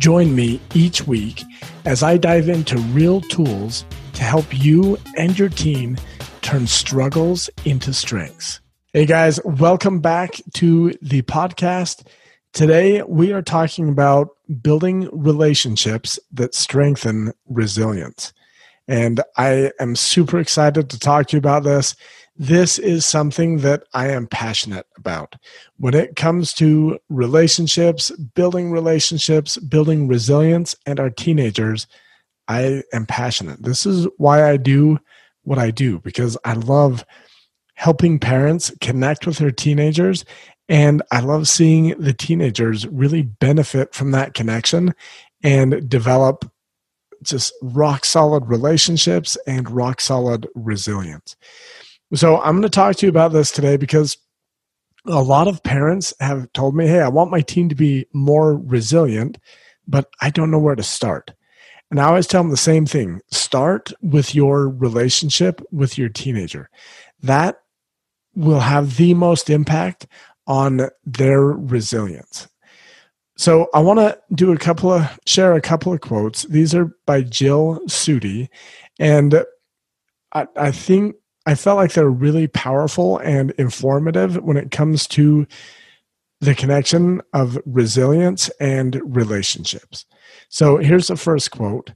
Join me each week as I dive into real tools to help you and your team turn struggles into strengths. Hey guys, welcome back to the podcast. Today we are talking about building relationships that strengthen resilience. And I am super excited to talk to you about this. This is something that I am passionate about. When it comes to relationships, building relationships, building resilience, and our teenagers, I am passionate. This is why I do what I do because I love helping parents connect with their teenagers and I love seeing the teenagers really benefit from that connection and develop just rock solid relationships and rock solid resilience. So I'm going to talk to you about this today because a lot of parents have told me, hey, I want my team to be more resilient, but I don't know where to start. And I always tell them the same thing start with your relationship with your teenager. That will have the most impact on their resilience. So I want to do a couple of share a couple of quotes. These are by Jill Suttie, and I, I think I felt like they're really powerful and informative when it comes to the connection of resilience and relationships. So here's the first quote.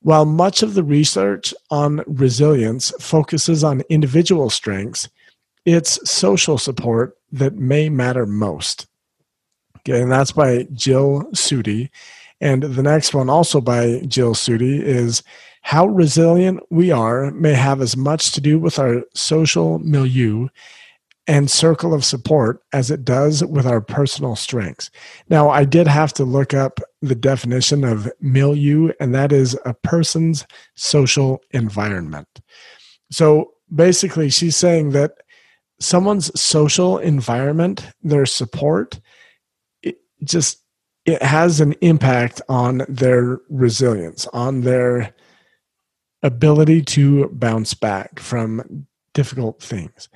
While much of the research on resilience focuses on individual strengths, it's social support that may matter most. Okay, and that's by Jill Suttie. And the next one, also by Jill Suttie, is how resilient we are may have as much to do with our social milieu and circle of support as it does with our personal strengths. Now, I did have to look up the definition of milieu, and that is a person's social environment. So basically, she's saying that someone's social environment, their support, it just it has an impact on their resilience, on their ability to bounce back from difficult things.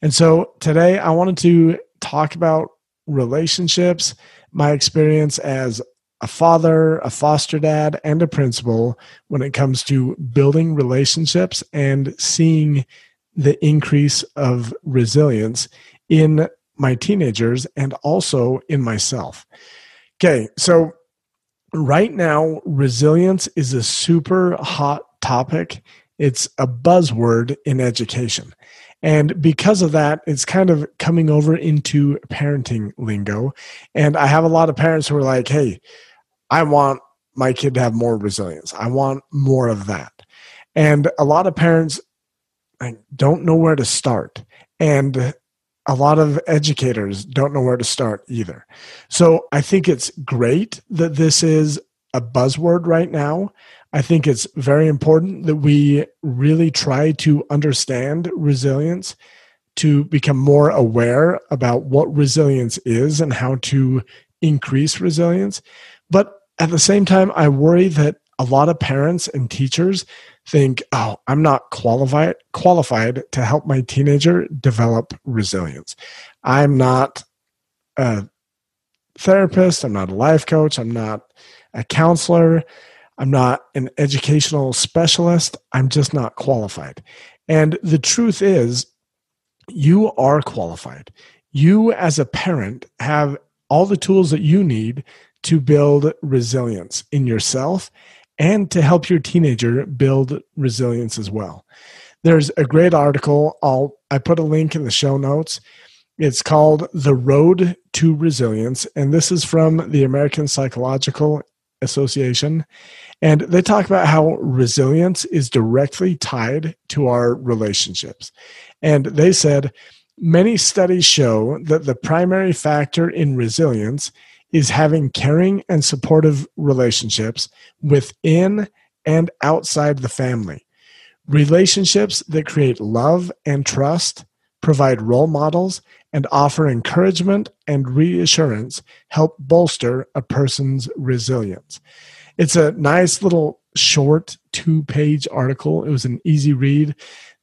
And so today I wanted to talk about relationships, my experience as a father, a foster dad, and a principal when it comes to building relationships and seeing the increase of resilience in my teenagers and also in myself. Okay, so right now, resilience is a super hot topic. It's a buzzword in education. And because of that, it's kind of coming over into parenting lingo. And I have a lot of parents who are like, hey, I want my kid to have more resilience. I want more of that. And a lot of parents don't know where to start. And a lot of educators don't know where to start either. So I think it's great that this is a buzzword right now. I think it's very important that we really try to understand resilience, to become more aware about what resilience is and how to increase resilience. But at the same time, I worry that a lot of parents and teachers think, "Oh, I'm not qualified qualified to help my teenager develop resilience. I'm not a therapist, I'm not a life coach, I'm not a counselor." I'm not an educational specialist. I'm just not qualified. And the truth is, you are qualified. You, as a parent, have all the tools that you need to build resilience in yourself and to help your teenager build resilience as well. There's a great article. I'll I put a link in the show notes. It's called The Road to Resilience, and this is from the American Psychological Association. And they talk about how resilience is directly tied to our relationships. And they said many studies show that the primary factor in resilience is having caring and supportive relationships within and outside the family. Relationships that create love and trust, provide role models, and offer encouragement and reassurance help bolster a person's resilience. It's a nice little short two page article. It was an easy read.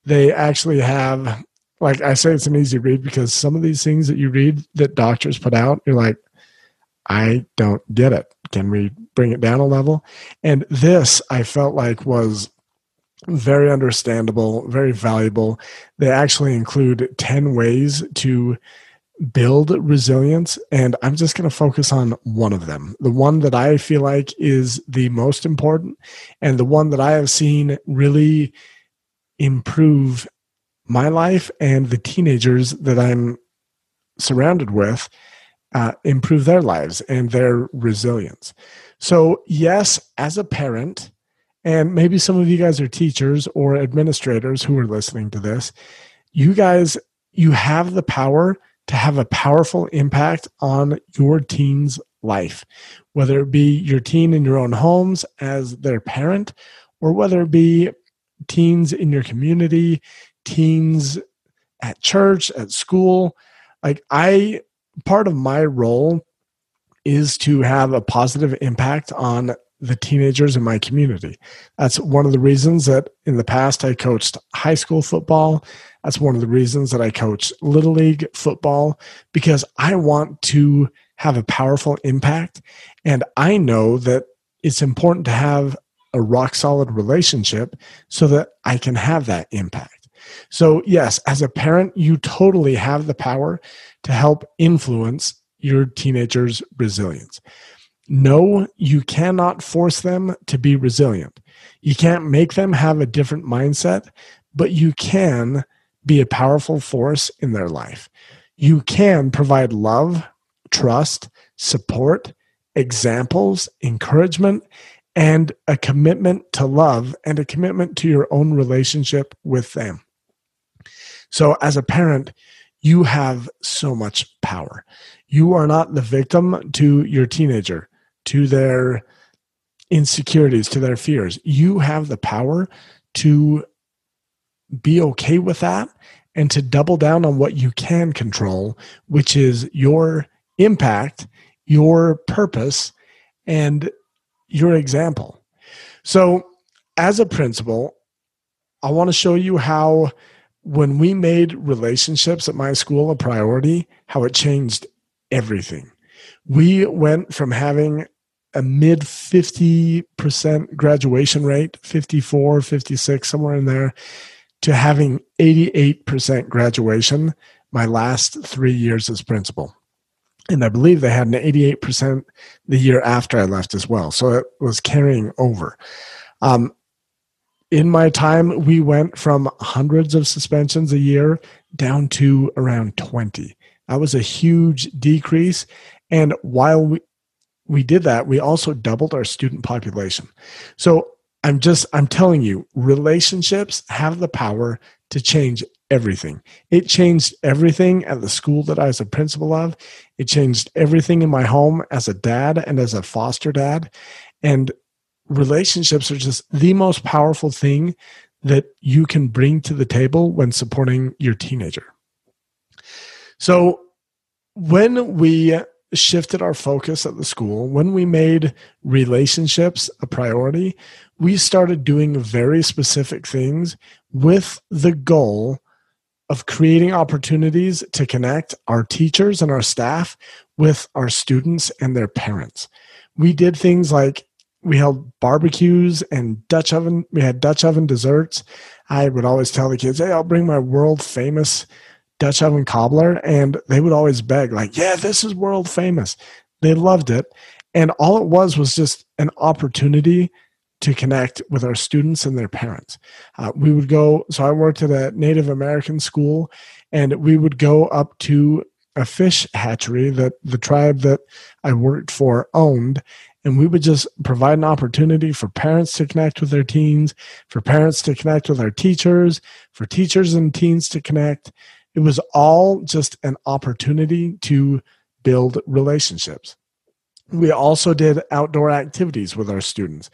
They actually have, like I say, it's an easy read because some of these things that you read that doctors put out, you're like, I don't get it. Can we bring it down a level? And this I felt like was very understandable, very valuable. They actually include 10 ways to build resilience and i'm just going to focus on one of them the one that i feel like is the most important and the one that i have seen really improve my life and the teenagers that i'm surrounded with uh, improve their lives and their resilience so yes as a parent and maybe some of you guys are teachers or administrators who are listening to this you guys you have the power to have a powerful impact on your teen's life, whether it be your teen in your own homes as their parent, or whether it be teens in your community, teens at church, at school. Like, I, part of my role is to have a positive impact on the teenagers in my community. That's one of the reasons that in the past I coached high school football. That's one of the reasons that I coach little league football because I want to have a powerful impact. And I know that it's important to have a rock solid relationship so that I can have that impact. So, yes, as a parent, you totally have the power to help influence your teenager's resilience. No, you cannot force them to be resilient. You can't make them have a different mindset, but you can be a powerful force in their life. You can provide love, trust, support, examples, encouragement, and a commitment to love and a commitment to your own relationship with them. So, as a parent, you have so much power. You are not the victim to your teenager to their insecurities, to their fears. You have the power to be okay with that and to double down on what you can control, which is your impact, your purpose, and your example. So, as a principal, I want to show you how when we made relationships at my school a priority, how it changed everything we went from having a mid 50% graduation rate 54 56 somewhere in there to having 88% graduation my last three years as principal. And i believe they had an 88% the year after i left as well so it was carrying over. Um, in my time we went from hundreds of suspensions a year down to around 20 that was a huge decrease and while we, we did that, we also doubled our student population. So I'm just, I'm telling you, relationships have the power to change everything. It changed everything at the school that I was a principal of. It changed everything in my home as a dad and as a foster dad. And relationships are just the most powerful thing that you can bring to the table when supporting your teenager. So when we shifted our focus at the school, when we made relationships a priority, we started doing very specific things with the goal of creating opportunities to connect our teachers and our staff with our students and their parents. We did things like we held barbecues and Dutch oven, we had Dutch oven desserts. I would always tell the kids, hey, I'll bring my world famous Dutch oven cobbler, and they would always beg, like, "Yeah, this is world famous." They loved it, and all it was was just an opportunity to connect with our students and their parents. Uh, we would go. So I worked at a Native American school, and we would go up to a fish hatchery that the tribe that I worked for owned. And we would just provide an opportunity for parents to connect with their teens, for parents to connect with our teachers, for teachers and teens to connect. It was all just an opportunity to build relationships. We also did outdoor activities with our students.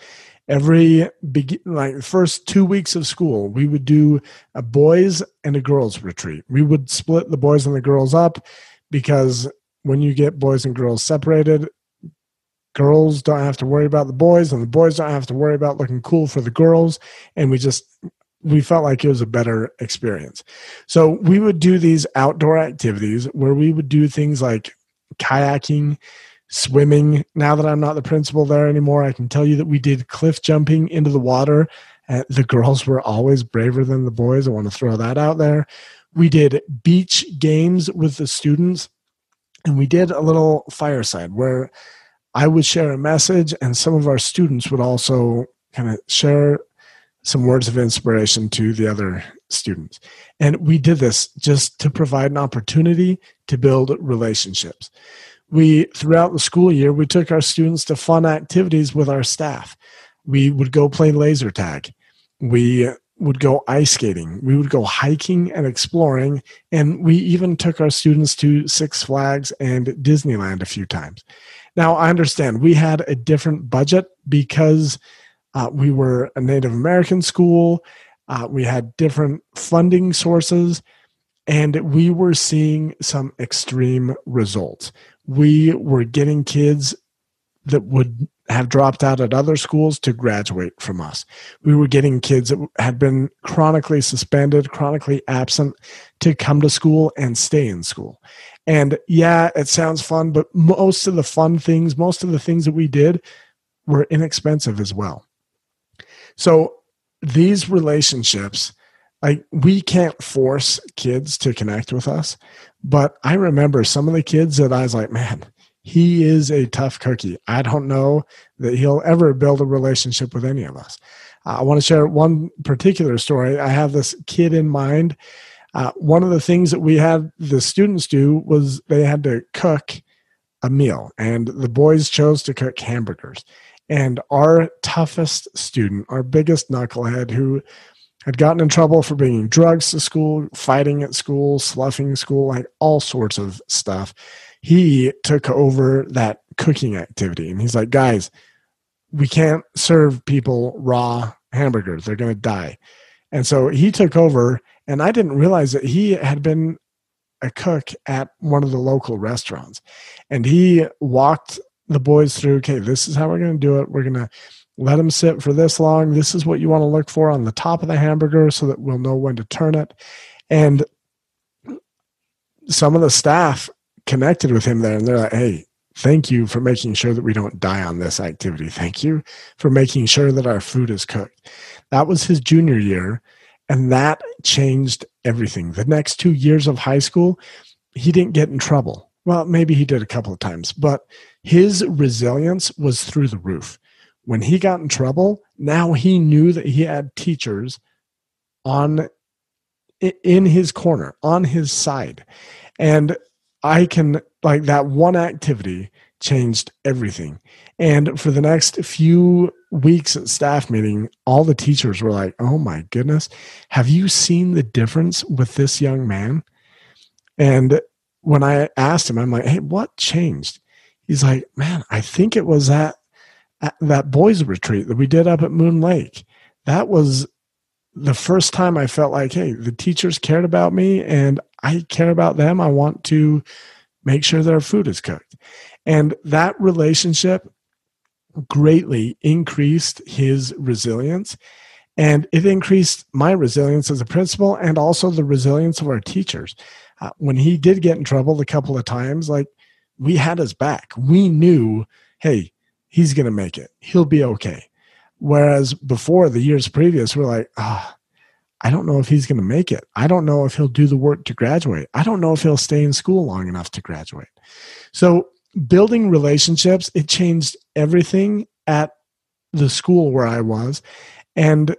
every begin like first two weeks of school we would do a boys and a girls retreat we would split the boys and the girls up because when you get boys and girls separated girls don't have to worry about the boys and the boys don't have to worry about looking cool for the girls and we just we felt like it was a better experience so we would do these outdoor activities where we would do things like kayaking swimming. Now that I'm not the principal there anymore, I can tell you that we did cliff jumping into the water. Uh, the girls were always braver than the boys. I want to throw that out there. We did beach games with the students, and we did a little fireside where I would share a message, and some of our students would also kind of share some words of inspiration to the other students. And we did this just to provide an opportunity to build relationships. We throughout the school year we took our students to fun activities with our staff. We would go play laser tag. We would go ice skating. We would go hiking and exploring. And we even took our students to six flags and disneyland a few times. Now i understand we had a different budget because uh, we were a native american school uh, we had different funding sources and we were seeing some extreme results we were getting kids that would have dropped out at other schools to graduate from us. We were getting kids that had been chronically suspended, chronically absent to come to school and stay in school. And yeah, it sounds fun, but most of the fun things, most of the things that we did were inexpensive as well. So these relationships, like we can't force kids to connect with us, but I remember some of the kids that I was like, man, he is a tough cookie. I don't know that he'll ever build a relationship with any of us. Uh, I want to share one particular story. I have this kid in mind. Uh, one of the things that we had the students do was they had to cook a meal, and the boys chose to cook hamburgers. And our toughest student, our biggest knucklehead, who had gotten in trouble for bringing drugs to school, fighting at school, sloughing school, like all sorts of stuff. He took over that cooking activity and he's like, guys, we can't serve people raw hamburgers. They're going to die. And so he took over, and I didn't realize that he had been a cook at one of the local restaurants. And he walked the boys through, okay, this is how we're going to do it. We're going to let them sit for this long. This is what you want to look for on the top of the hamburger so that we'll know when to turn it. And some of the staff connected with him there and they're like, hey, thank you for making sure that we don't die on this activity. Thank you for making sure that our food is cooked. That was his junior year. And that changed everything. The next two years of high school, he didn't get in trouble. Well, maybe he did a couple of times, but his resilience was through the roof when he got in trouble, now he knew that he had teachers on in his corner, on his side. And I can like that one activity changed everything. And for the next few weeks at staff meeting, all the teachers were like, "Oh my goodness, have you seen the difference with this young man?" And when I asked him, I'm like, "Hey, what changed?" He's like, "Man, I think it was that that boys retreat that we did up at Moon Lake. That was the first time I felt like, hey, the teachers cared about me and I care about them. I want to make sure their food is cooked. And that relationship greatly increased his resilience. And it increased my resilience as a principal and also the resilience of our teachers. Uh, when he did get in trouble a couple of times, like we had his back. We knew, hey, he's going to make it. He'll be okay. Whereas before the years previous, we're like, ah, oh, I don't know if he's going to make it. I don't know if he'll do the work to graduate. I don't know if he'll stay in school long enough to graduate. So building relationships, it changed everything at the school where I was. And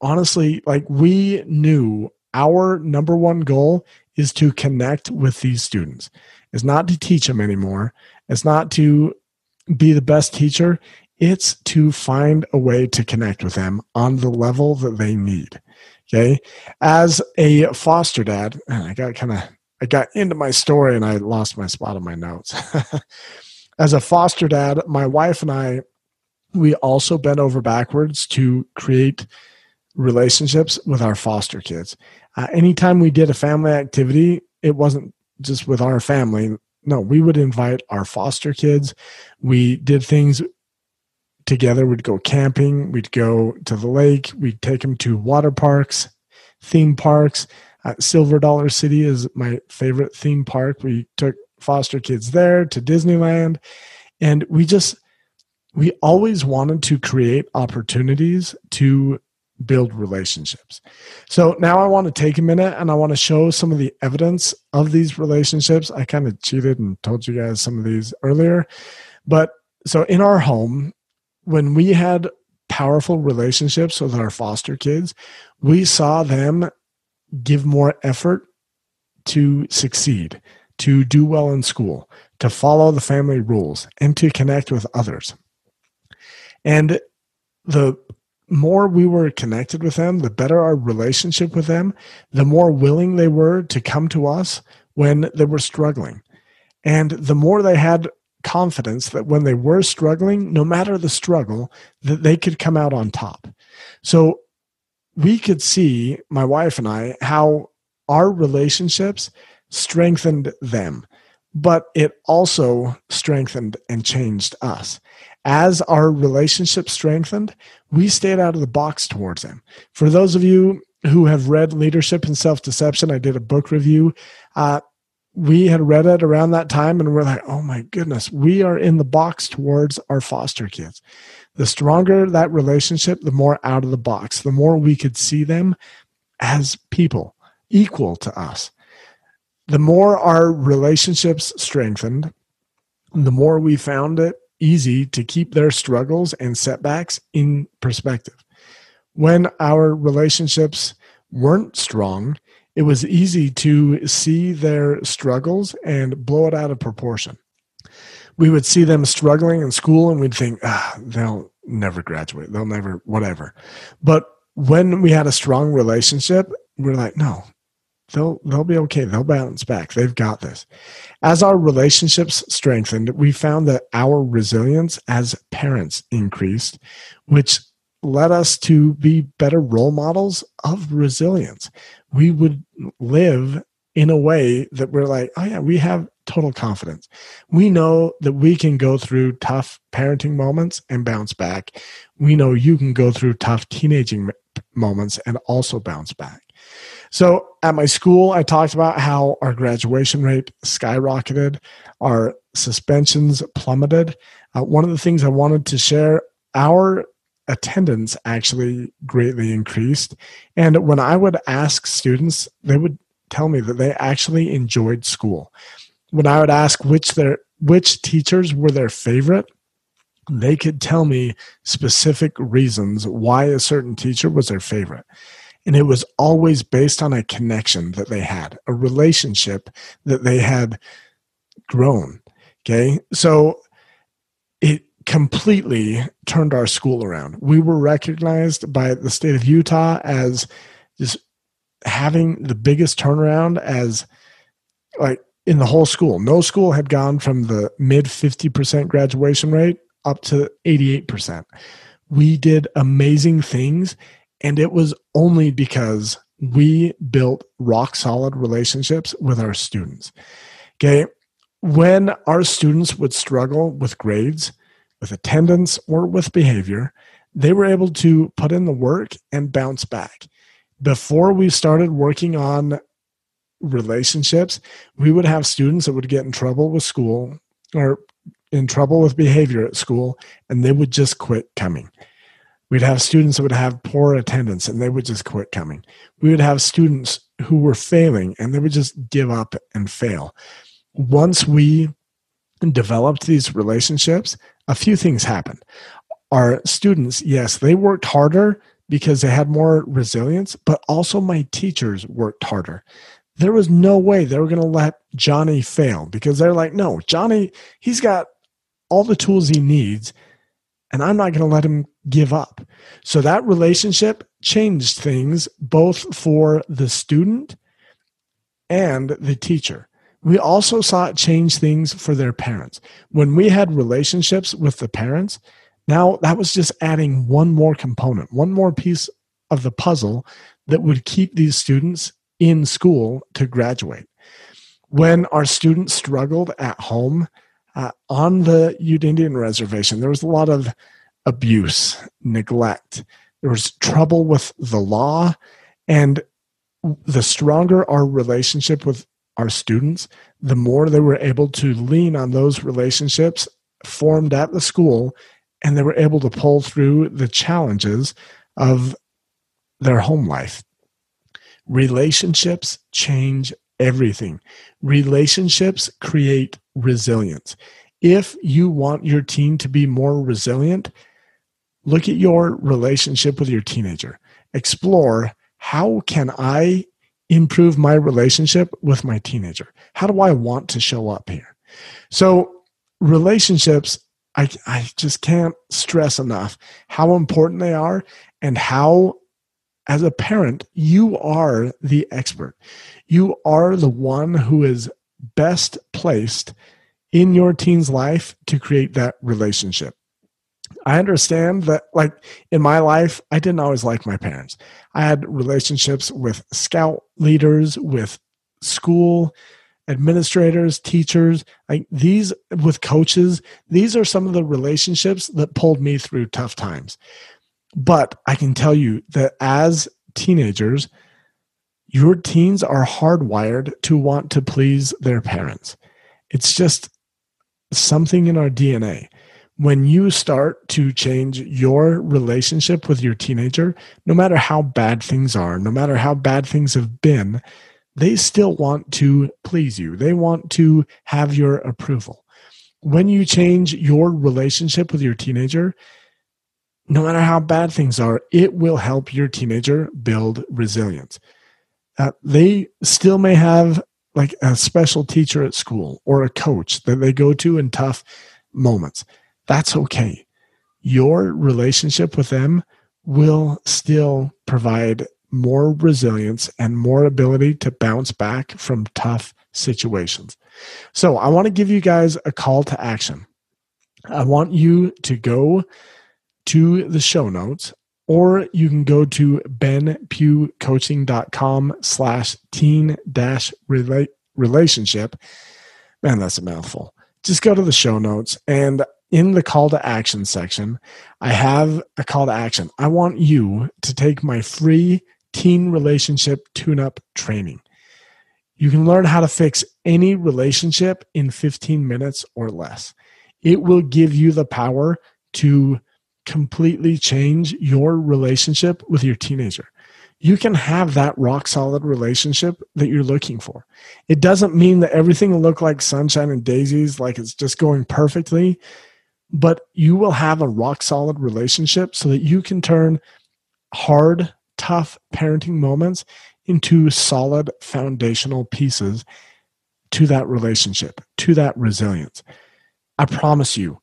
honestly, like we knew our number one goal is to connect with these students. It's not to teach them anymore. It's not to be the best teacher, it's to find a way to connect with them on the level that they need. Okay. As a foster dad, I got kind of, I got into my story and I lost my spot on my notes. As a foster dad, my wife and I we also bent over backwards to create relationships with our foster kids. Uh, anytime we did a family activity, it wasn't just with our family. No, we would invite our foster kids. We did things together. We'd go camping. We'd go to the lake. We'd take them to water parks, theme parks. Uh, Silver Dollar City is my favorite theme park. We took foster kids there to Disneyland. And we just, we always wanted to create opportunities to build relationships. So now I want to take a minute and I want to show some of the evidence of these relationships. I kind of cheated and told you guys some of these earlier. But so in our home, when we had powerful relationships with our foster kids, we saw them give more effort to succeed, to do well in school, to follow the family rules, and to connect with others. And the more we were connected with them, the better our relationship with them, the more willing they were to come to us when they were struggling. And the more they had confidence that when they were struggling, no matter the struggle, that they could come out on top. So we could see, my wife and I, how our relationships strengthened them, but it also strengthened and changed us as our relationship strengthened, we stayed out of the box towards them. For those of you who have read Leadership and Self Deception, I did a book review. Uh, we had read it around that time and we're like, oh my goodness, we are in the box towards our foster kids. The stronger that relationship, the more out of the box, the more we could see them as people equal to us. The more our relationships strengthened, the more we found it easy to keep their struggles and setbacks in perspective. When our relationships weren't strong, it was easy to see their struggles and blow it out of proportion. We would see them struggling in school and we'd think, ah, they'll never graduate. They'll never, whatever. But when we had a strong relationship, we're like, no, they'll they'll be okay. They'll bounce back. They've got this. As our relationships strengthened we found that our resilience as parents increased which led us to be better role models of resilience. We would live in a way that we're like oh yeah we have total confidence. We know that we can go through tough parenting moments and bounce back. We know you can go through tough teenaging moments and also bounce back so at my school, I talked about how our graduation rate skyrocketed, our suspensions plummeted. Uh, one of the things I wanted to share, our attendance actually greatly increased. And when I would ask students, they would tell me that they actually enjoyed school. When I would ask which their which teachers were their favorite, they could tell me specific reasons why a certain teacher was their favorite. And it was always based on a connection that they had, a relationship that they had grown. Okay. So it completely turned our school around. We were recognized by the state of Utah as just having the biggest turnaround as like in the whole school. No school had gone from the mid 50% graduation rate up to 88%. We did amazing things and it was only because we built rock solid relationships with our students. Okay. When our students would struggle with grades, with attendance, or with behavior, they were able to put in the work and bounce back. Before we started working on relationships, we would have students that would get in trouble with school or in trouble with behavior at school, and they would just quit coming. We'd have students that would have poor attendance and they would just quit coming. We would have students who were failing and they would just give up and fail. Once we developed these relationships, a few things happened. Our students, yes, they worked harder because they had more resilience, but also my teachers worked harder. There was no way they were going to let Johnny fail because they're like, no, Johnny, he's got all the tools he needs and I'm not going to let him give up. So that relationship changed things both for the student and the teacher. We also saw it change things for their parents. When we had relationships with the parents, Now, that was just adding one more component, one more piece of the puzzle that would keep these students in school to graduate. When our students struggled at home uh, on the Ute Indian Reservation, there was a lot of abuse, neglect, there was trouble with the law, and the stronger our relationship with our students, the more they were able to lean on those relationships formed at the school and they were able to pull through the challenges of their home life. Relationships change everything. Relationships create resilience. If you want your team to be more resilient, look at your relationship with your teenager. Explore how can I improve my relationship with my teenager? How do I want to show up here? So, relationships, I, I just can't stress enough how important they are and how, as a parent, you are the expert. You are the one who is best placed in your teen's life to create that relationship. I understand that, like in my life, I didn't always like my parents. I had relationships with scout leaders, with school administrators, teachers, like these with coaches. These are some of the relationships that pulled me through tough times. But I can tell you that as teenagers, your teens are hardwired to want to please their parents. It's just something in our DNA when you start to change your relationship with your teenager, no matter how bad things are, no matter how bad things have been, they still want to please you. They want to have your approval. When you change your relationship with your teenager, no matter how bad things are, it will help your teenager build resilience. Uh, they still may have like a special teacher at school or a coach that they go to in tough moments that's okay. Your relationship with them will still provide more resilience and more ability to bounce back from tough situations. So, I want to give you guys a call to action. I want you to go to the show notes or you can go to benpughcoaching.com slash teen dash relationship. Man, that's a mouthful. Just go to the show notes and in the call to action section, I have a call to action. I want you to take my free teen relationship tune up training. You can learn how to fix any relationship in 15 minutes or less. It will give you the power to completely change your relationship with your teenager. You can have that rock solid relationship that you're looking for. It doesn't mean that everything will look like sunshine and daisies, like it's just going perfectly but you will have a rock solid relationship so that you can turn hard, tough parenting moments into solid foundational pieces to that relationship, to that resilience. I promise you,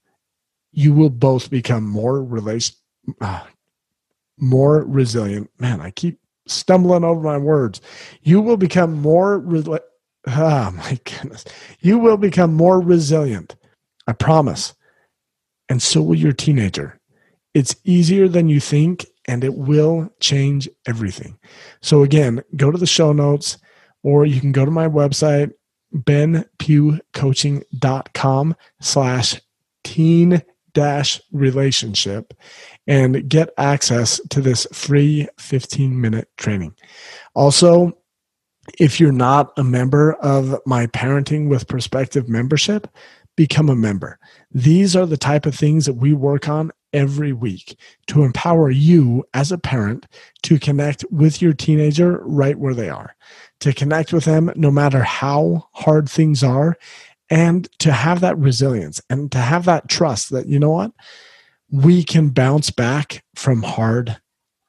you will both become more relation, uh, more resilient. Man, I keep stumbling over my words. You will become more. Re- oh my goodness, you will become more resilient. I promise and so will your teenager. It's easier than you think, and it will change everything. So, again, go to the show notes, or you can go to my website, benpughcoaching.com slash teen dash relationship and get access to this free 15 minute training. Also, if you're not a member of my Parenting with Perspective membership, become a member. These are the type of things that we work on every week to empower you as a parent to connect with your teenager right where they are, to connect with them no matter how hard things are, and to have that resilience and to have that trust that, you know what, we can bounce back from hard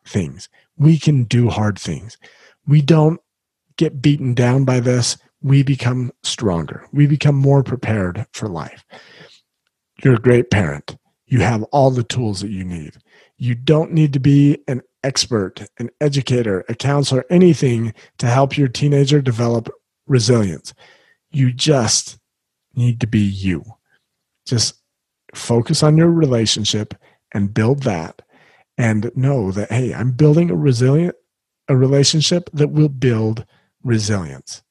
things. We can do hard things. We don't get beaten down by this we become stronger. We become more prepared for life. You're a great parent. You have all the tools that you need. You don't need to be an expert, an educator, a counselor, anything to help your teenager develop resilience. You just need to be you. Just focus on your relationship and build that and know that, hey, I'm building a resilient, a relationship that will build resilience.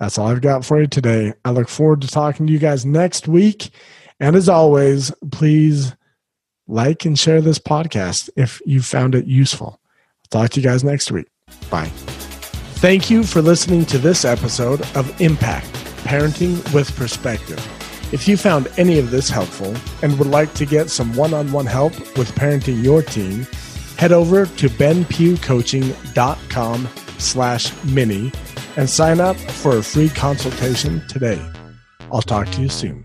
That's all I've got for you today. I look forward to talking to you guys next week. And as always, please like and share this podcast if you found it useful. I'll talk to you guys next week. Bye. Thank you for listening to this episode of Impact Parenting with Perspective. If you found any of this helpful and would like to get some one on one help with parenting your team, head over to benpughcoaching.com slash mini and sign up for a free consultation today. I'll talk to you soon.